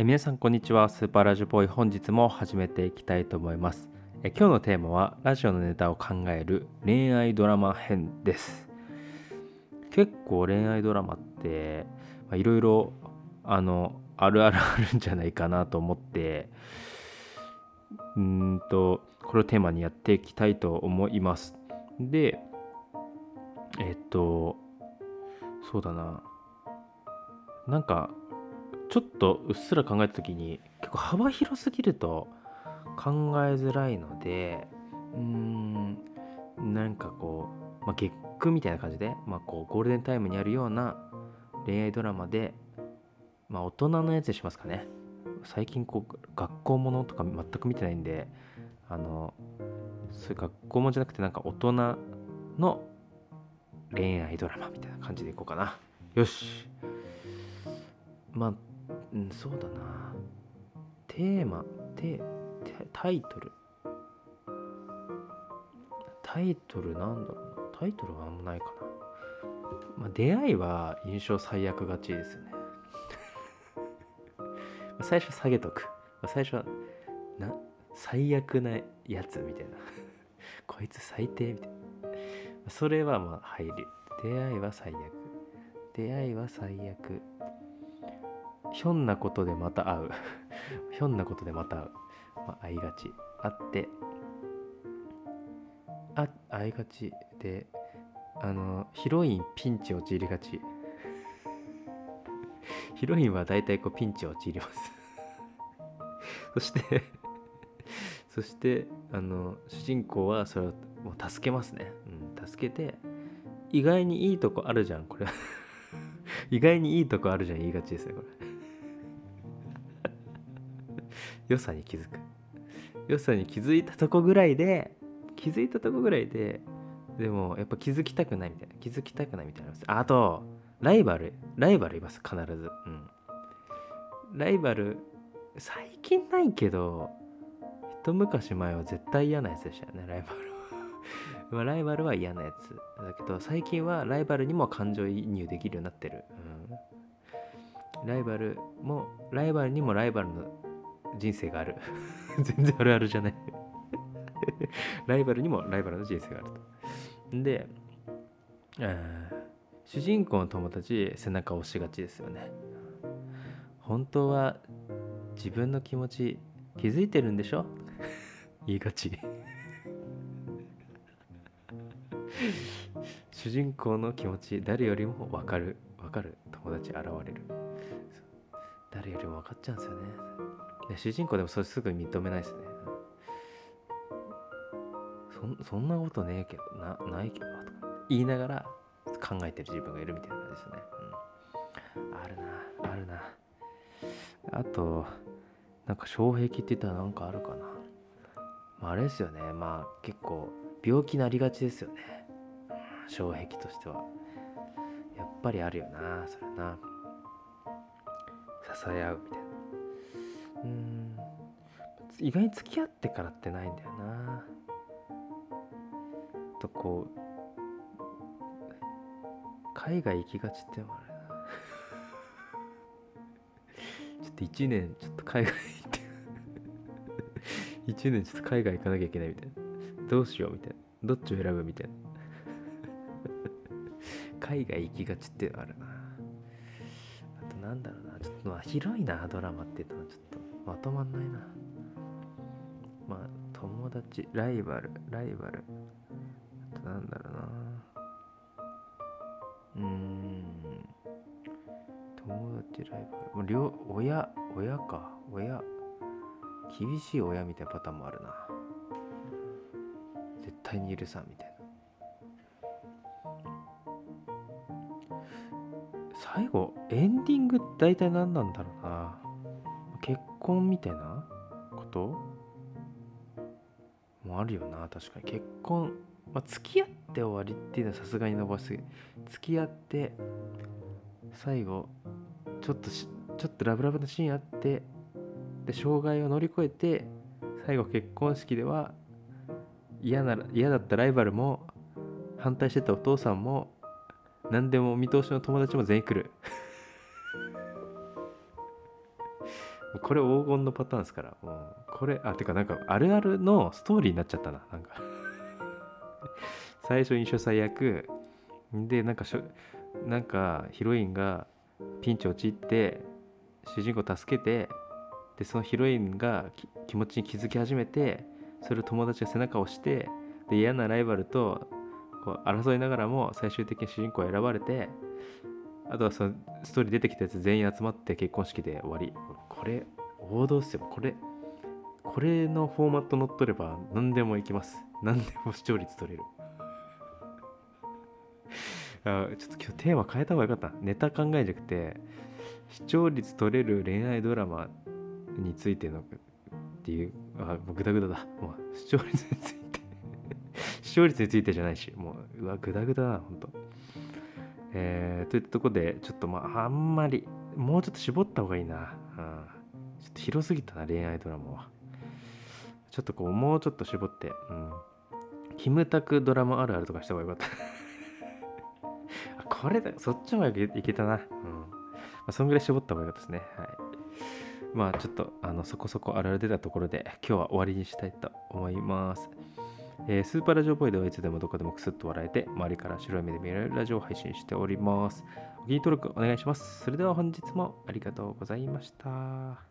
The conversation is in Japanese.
え皆さんこんにちは。スーパーラジオボーイ本日も始めていきたいと思います。え今日のテーマはラジオのネタを考える恋愛ドラマ編です。結構恋愛ドラマっていろいろあのあるあるあるんじゃないかなと思ってうんとこれをテーマにやっていきたいと思います。でえっとそうだな。なんかちょっとうっすら考えた時に結構幅広すぎると考えづらいのでうーんなんかこう、まあ、月9みたいな感じで、まあ、こうゴールデンタイムにあるような恋愛ドラマで、まあ、大人のやつにしますかね。最近こう学校ものとか全く見てないんであのそういう学校もじゃなくてなんか大人の恋愛ドラマみたいな感じでいこうかな。よし。まあうんそうだな。テーマテタイトル。タイトルなんだろうな。タイトルはあんまないかな。まあ出会いは印象最悪がちですよね。最初下げとく。最初はな最悪なやつみたいな。こいつ最低みたいな。それはまあ入る。出会いは最悪。出会いは最悪。ひょんなことでまた会う。ひょんなことでまた会う、まあ、会いがち。会って。あ会いがちであのヒロインピンチ陥りがち。ヒロインは大体こうピンチ陥ります。そしてそしてあの主人公はそれをもう助けますね、うん、助けて意外にいいとこあるじゃんこれ。意外にいいとこあるじゃん言いがちですねこれ。良さに気づく。良さに気づいたとこぐらいで気づいたとこぐらいででもやっぱ気づきたくないみたいな。気づきたくないみたいなあとライバルライバルいます必ず。うん。ライバル最近ないけど一昔前は絶対嫌なやつでしたよねライバル まライバルは嫌なやつ。だけど最近はライバルにも感情移入できるようになってる、うん、ライバルもライバルにもライバルの人生がある。全然あるあるじゃない。ライバルにもライバルの人生があると。で主人公の友達背中を押しがちですよね。本当は自分の気持ち気づいてるんでしょ？言いがち。主人公の気持ち誰よりも分かる分かる友達現れる。誰よりも分かっちゃうんですよね。主人公でもそれすぐ認めないですね。そそんなことねえけどなないけどとか言いながら考えてる自分がいるみたいな感じですね、うん、あるなあるな。あとなんか障壁って言ったらなんかあるかな、まあ、あれですよね。まあ結構病気なりがちですよね。障壁としては。やっぱりあるよなそれな。支え合うみたいな。うん。意外に付き合ってからってないんだよな。とこう海外行きがちってもあるな。ちょっと1年ちょっと海外行って。1年ちょっと海外行かなきゃいけないみたいな。どうしようみたいな。どっちを選ぶみたいな。海外行きがちってあるな。なんだろうな。ちょっとまあ広いなドラマって言ったのちょっとまとまんないな。まあ友達ライバルライバル。あとなんだろうな。うん。友達ライバル。もう両親親か。親。厳しい親みたいなパターンもあるな。絶対に許さんみたいな。最後エンディング大体何なんだろうな。結婚みたいな？こと？もあるよな確かに。結婚、まあ、付き合って終わりっていうのはさすがに伸ばす付き合って最後ちょっとちょっとラブラブなシーンあってで障害を乗り越えて最後結婚式では嫌な嫌だったライバルも反対してたお父さんも何でも見通しの友達も全員来る。これ黄金のパターンですから。もうこれあてかなんかあるあるのストーリーになっちゃったな。なんか。最初に書最悪でなんかしょなんかヒロインがピンチ陥って主人公助けてでそのヒロインが気持ちに気づき始めてそれを友達が背中を押してで嫌なライバルとこう争いながらも最終的に主人公選ばれてあとはそのストーリー出てきたやつ全員集まって結婚式で終わり。これ王道っすよ。これこれのフォーマット乗っ取れば何でもいきます。何でも視聴率取れる。あちょっと今日テーマ変えた方がよかった。ネタ考えじゃなくて視聴率取れる恋愛ドラマについてのっていうあもうグダグダだ。もう視聴率について。視聴率についてじゃないしもううわグダグダだほんと。えー、といったとこでちょっとまああんまりもうちょっと絞った方がいいな、うん、ちょっと広すぎたな恋愛ドラマは。ちょっとこうもうちょっと絞ってうん。キムタクドラマあるあるとかした方がよかった。これだそっちもいけたな。うん。まあ、そんぐらい絞った方がよかったですね。はい。まあちょっとあのそこそこあるある出たところで今日は終わりにしたいと思います。えー、スーパーラジオボイではいつでもどこでもくすっと笑えて周りから白い目で見られるラジオを配信しております。お気に登録お願いします。それでは本日もありがとうございました。